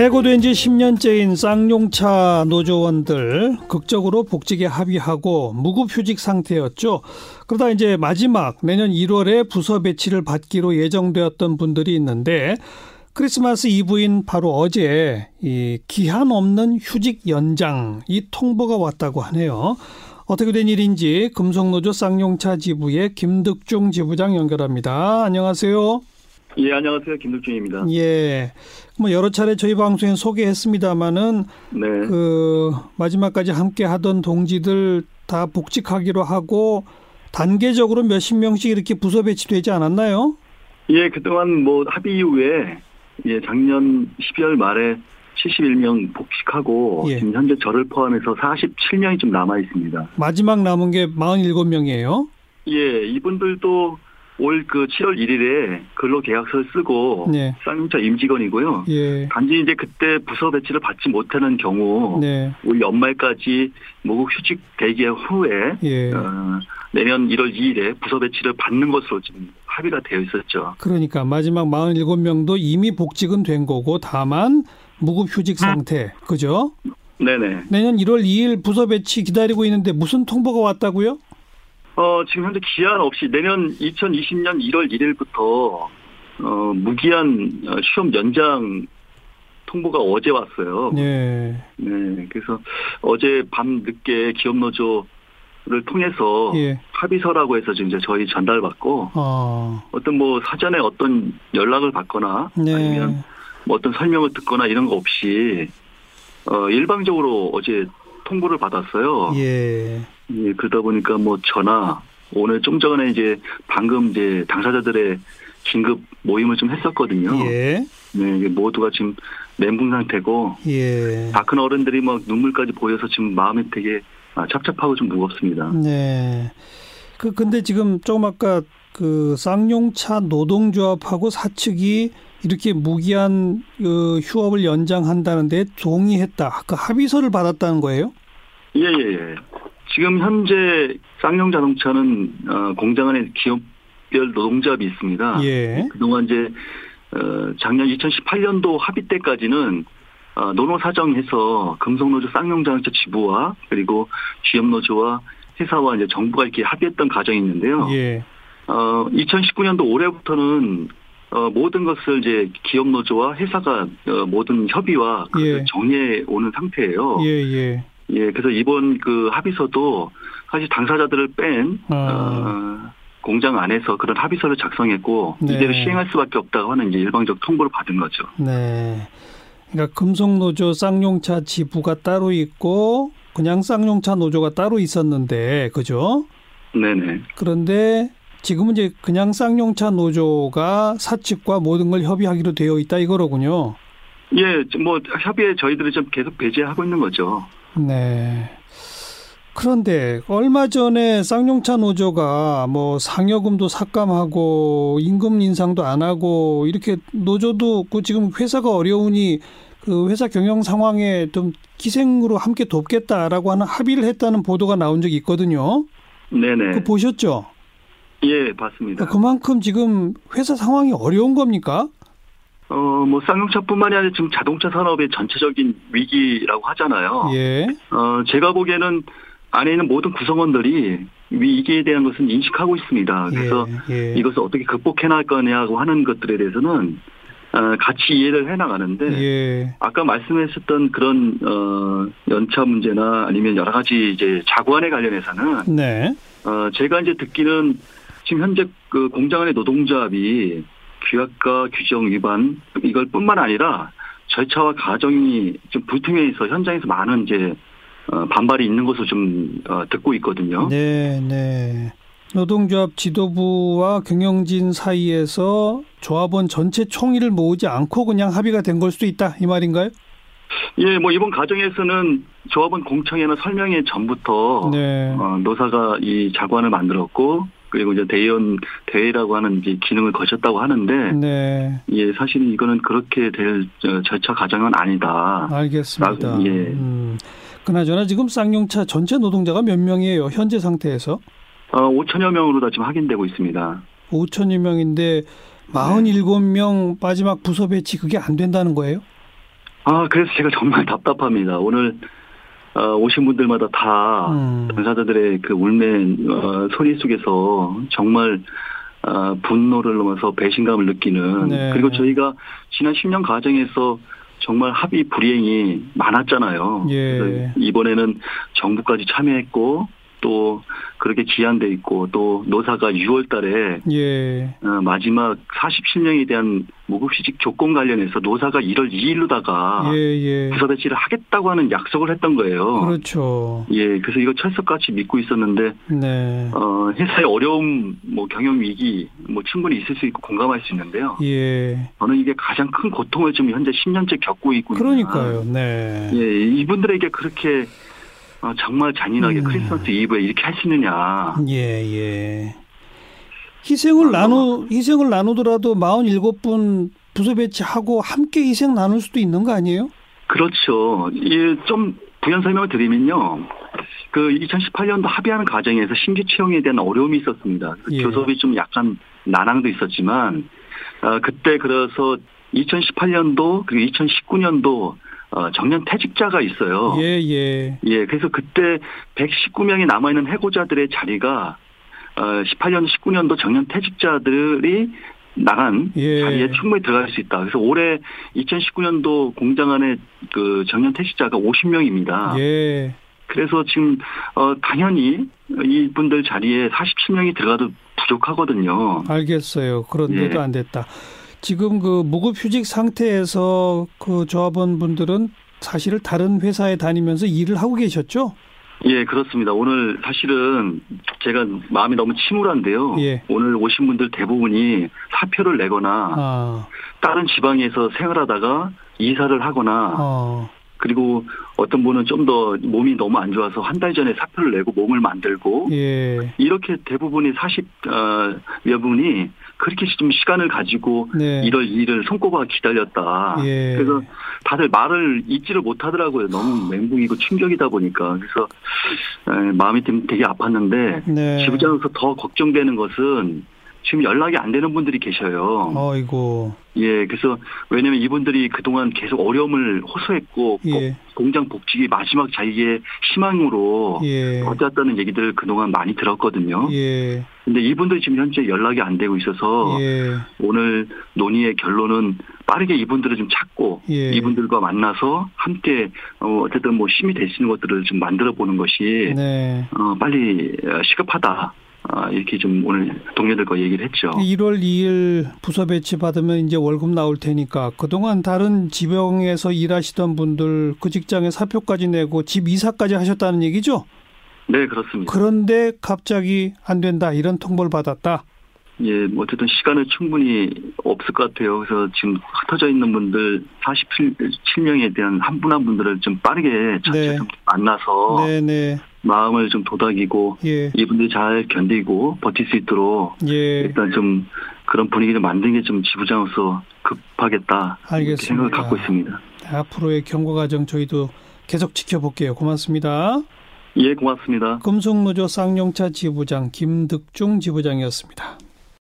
해고된 지 10년째인 쌍용차 노조원들 극적으로 복직에 합의하고 무급휴직 상태였죠. 그러다 이제 마지막 내년 1월에 부서 배치를 받기로 예정되었던 분들이 있는데 크리스마스 이브인 바로 어제 이 기한 없는 휴직 연장 이 통보가 왔다고 하네요. 어떻게 된 일인지 금속노조 쌍용차 지부의 김득중 지부장 연결합니다. 안녕하세요. 예, 안녕하세요. 김덕준입니다. 예. 뭐 여러 차례 저희 방송에 소개했습니다마는 네. 그 마지막까지 함께 하던 동지들 다 복직하기로 하고 단계적으로 몇십 명씩 이렇게 부서 배치되지 않았나요? 예, 그동안 뭐 합의 이후에 예, 작년 12월 말에 71명 복직하고 예. 지금 현재 저를 포함해서 47명이 좀 남아 있습니다. 마지막 남은 게 47명이에요. 예, 이분들도 올 그 7월 1일에 근로 계약서를 쓰고 네. 쌍용차 임직원이고요. 예. 단지 이제 그때 부서 배치를 받지 못하는 경우 네. 올 연말까지 무급 휴직 대기 후에 예. 어, 내년 1월 2일에 부서 배치를 받는 것으로 지금 합의가 되어 있었죠. 그러니까 마지막 47명도 이미 복직은 된 거고 다만 무급 휴직 상태. 그죠? 네네. 내년 1월 2일 부서 배치 기다리고 있는데 무슨 통보가 왔다고요? 어, 지금 현재 기한 없이 내년 2020년 1월 1일부터 어, 무기한 어, 시험 연장 통보가 어제 왔어요. 네. 네, 그래서 어제 밤 늦게 기업노조를 통해서 예. 합의서라고 해서 지금 이제 저희 전달받고 어. 어떤 뭐 사전에 어떤 연락을 받거나 네. 아니면 뭐 어떤 설명을 듣거나 이런 거 없이 어, 일방적으로 어제 통보를 받았어요. 예. 예, 그러다 보니까 뭐 전화 오늘 좀 전에 이제 방금 이제 당사자들의 긴급 모임을 좀 했었거든요. 예. 네, 모두가 지금 멘붕 상태고 예. 다 큰 어른들이 막 눈물까지 보여서 지금 마음이 되게 아, 착잡하고 좀 무겁습니다. 네. 그 근데 지금 조금 아까 그 쌍용차 노동조합하고 사측이 이렇게 무기한 그 휴업을 연장한다는데 동의했다. 그 합의서를 받았다는 거예요? 예, 예, 예. 지금 현재 쌍용 자동차는 어, 공장 안에 기업별 노동조합이 있습니다. 예. 그동안 이제 어, 작년 2018년도 합의 때까지는 어, 노노 사정해서 금속노조 쌍용 자동차 지부와 그리고 GM노조와 회사와 이제 정부가 이렇게 합의했던 과정이 있는데요. 예. 어, 2019년도 올해부터는 어, 모든 것을 이제 기업 노조와 회사가 어, 모든 협의와 그것을 예. 정리해 오는 상태예요. 예, 예. 예, 그래서 이번 그 합의서도 사실 당사자들을 뺀 아. 어, 공장 안에서 그런 합의서를 작성했고 네. 이대로 시행할 수밖에 없다고 하는 이제 일방적 통보를 받은 거죠. 네. 그러니까 금속노조 쌍용차 지부가 따로 있고 그냥 쌍용차 노조가 따로 있었는데 그죠? 네네. 그런데 지금은 이제 그냥 쌍용차 노조가 사측과 모든 걸 협의하기로 되어 있다 이거로군요. 예, 뭐 협의에 저희들이 좀 계속 배제하고 있는 거죠. 네. 그런데 얼마 전에 쌍용차 노조가 뭐 상여금도 삭감하고 임금 인상도 안 하고 이렇게 노조도 그 지금 회사가 어려우니 그 회사 경영 상황에 좀 기생으로 함께 돕겠다라고 하는 합의를 했다는 보도가 나온 적이 있거든요. 네네. 그 보셨죠? 예, 봤습니다. 그러니까 그만큼 지금 회사 상황이 어려운 겁니까? 어, 뭐 쌍용차뿐만이 아니라 지금 자동차 산업의 전체적인 위기라고 하잖아요. 예. 어, 제가 보기에는 안에 있는 모든 구성원들이 위기에 대한 것은 인식하고 있습니다. 그래서 예, 예. 이것을 어떻게 극복해 나갈 거냐고 하는 것들에 대해서는 어, 같이 이해를 해 나가는데 예. 아까 말씀하셨던 그런 어, 연차 문제나 아니면 여러 가지 이제 자구안에 관련해서는 네. 어, 제가 이제 듣기는 지금 현재 그 공장 안의 노동조합이 규약과 규정 위반 이걸 뿐만 아니라 절차와 과정이 좀 불투명해 있어 현장에서 많은 이제 어, 반발이 있는 것으로 좀 어, 듣고 있거든요. 네, 네. 노동조합 지도부와 경영진 사이에서 조합원 전체 총의를 모으지 않고 그냥 합의가 된 걸 수도 있다 이 말인가요? 예, 뭐 이번 과정에서는 조합원 공청회나 설명회 전부터 네. 어, 노사가 이 자관을 만들었고 그리고 이제 대의원 대회라고 하는 이제 기능을 거쳤다고 하는데 네. 예, 사실은 이거는 그렇게 될 저, 절차 과정은 아니다. 알겠습니다. 아, 예. 음. 그나저나 지금 쌍용차 전체 노동자가 몇 명이에요? 현재 상태에서? 어, 5천여 명으로 다 지금 확인되고 있습니다. 5천여 명인데 47명 마지막 부서 배치 그게 안 된다는 거예요? 아, 그래서 제가 정말 답답합니다. 오늘 어, 오신 분들마다 다 음. 당사자들의 그 울맨 어, 소리 속에서 정말 어, 분노를 넘어서 배신감을 느끼는 네. 그리고 저희가 지난 10년 과정에서 정말 합의 불이행이 많았잖아요. 예. 이번에는 정부까지 참여했고 또 그렇게 기한돼 있고 또 노사가 6월 달에 예. 어, 마지막 47명에 대한 무급휴직 조건 관련해서 노사가 1월 2일로다가 예, 예. 부서 배치를 하겠다고 하는 약속을 했던 거예요. 그렇죠. 예, 그래서 이거 철석같이 믿고 있었는데 네. 어, 회사의 어려움, 뭐 경영 위기, 뭐 충분히 있을 수 있고 공감할 수 있는데요. 예. 저는 이게 가장 큰 고통을 지금 현재 10년째 겪고 있고 그러니까요. 네. 예, 이분들에게 그렇게 어, 정말 잔인하게 음. 크리스마스 이브에 이렇게 할 수 있느냐. 예, 예. 희생을 나누 희생을 나누더라도 47분 부서 배치하고 함께 희생 나눌 수도 있는 거 아니에요? 그렇죠. 이좀 부연 설명을 드리면요. 그 2018년도 합의하는 과정에서 신규 채용에 대한 어려움이 있었습니다. 그 예. 교섭이 좀 약간 난항도 있었지만 어, 그때 그래서 2018년도 그리고 2019년도 어, 정년 퇴직자가 있어요. 예, 예. 예, 그래서 그때 119명이 남아있는 해고자들의 자리가 어, 18년, 19년도 정년 퇴직자들이 나간 예. 자리에 충분히 들어갈 수 있다. 그래서 올해 2019년도 공장 안에 그 정년 퇴직자가 50명입니다. 예. 그래서 지금 어 당연히 이분들 자리에 47명이 들어가도 부족하거든요. 알겠어요. 그런데도 예. 안 됐다. 지금 그 무급휴직 상태에서 그 조합원 분들은 사실 다른 회사에 다니면서 일을 하고 계셨죠? 예, 그렇습니다. 오늘 사실은 제가 마음이 너무 침울한데요. 예. 오늘 오신 분들 대부분이 사표를 내거나 아, 다른 지방에서 생활하다가 이사를 하거나 어, 그리고 어떤 분은 좀 더 몸이 너무 안 좋아서 한 달 전에 사표를 내고 몸을 만들고 예. 이렇게 대부분이 40여 분이 그렇게 좀 시간을 가지고 네. 1월 2일을 손꼽아 기다렸다. 예. 그래서 다들 말을 잊지를 못하더라고요. 너무 멘붕이고 충격이다 보니까. 그래서 에, 마음이 좀 되게 아팠는데 네. 지부장으로서 더 걱정되는 것은 지금 연락이 안 되는 분들이 계셔요. 어이고. 예, 그래서 왜냐면 이분들이 그동안 계속 어려움을 호소했고 예. 복- 공장 복직이 마지막 자기의 희망으로 예. 버텼다는 얘기들을 그동안 많이 들었거든요. 예. 근데 이분들이 지금 현재 연락이 안 되고 있어서 예. 오늘 논의의 결론은 빠르게 이분들을 좀 찾고 예. 이분들과 만나서 함께 어, 어쨌든 뭐 힘이 될수 있는 것들을 좀 만들어 보는 것이 네. 어, 빨리 어, 시급하다. 아, 이렇게 좀 오늘 동료들과 얘기를 했죠. 1월 2일 부서 배치 받으면 이제 월급 나올 테니까 그동안 다른 지병에서 일하시던 분들 그 직장에 사표까지 내고 집 이사까지 하셨다는 얘기죠? 네, 그렇습니다. 그런데 갑자기 안 된다 이런 통보를 받았다. 예, 뭐 어쨌든 시간은 충분히 없을 것 같아요. 그래서 지금 흩어져 있는 분들 47명에 대한 한 분한 분들을 좀 빠르게 전체 네. 좀 만나서 네 네. 마음을 좀 도닥이고 예. 이분들이 잘 견디고 버틸 수 있도록 예. 일단 좀 그런 분위기를 만드는 게좀 지부장으로서 급하겠다. 알겠습니다. 생각을 갖고 있습니다. 앞으로의 경고 과정 저희도 계속 지켜볼게요. 고맙습니다. 예, 고맙습니다. 금속노조 쌍용차 지부장 김득중 지부장이었습니다.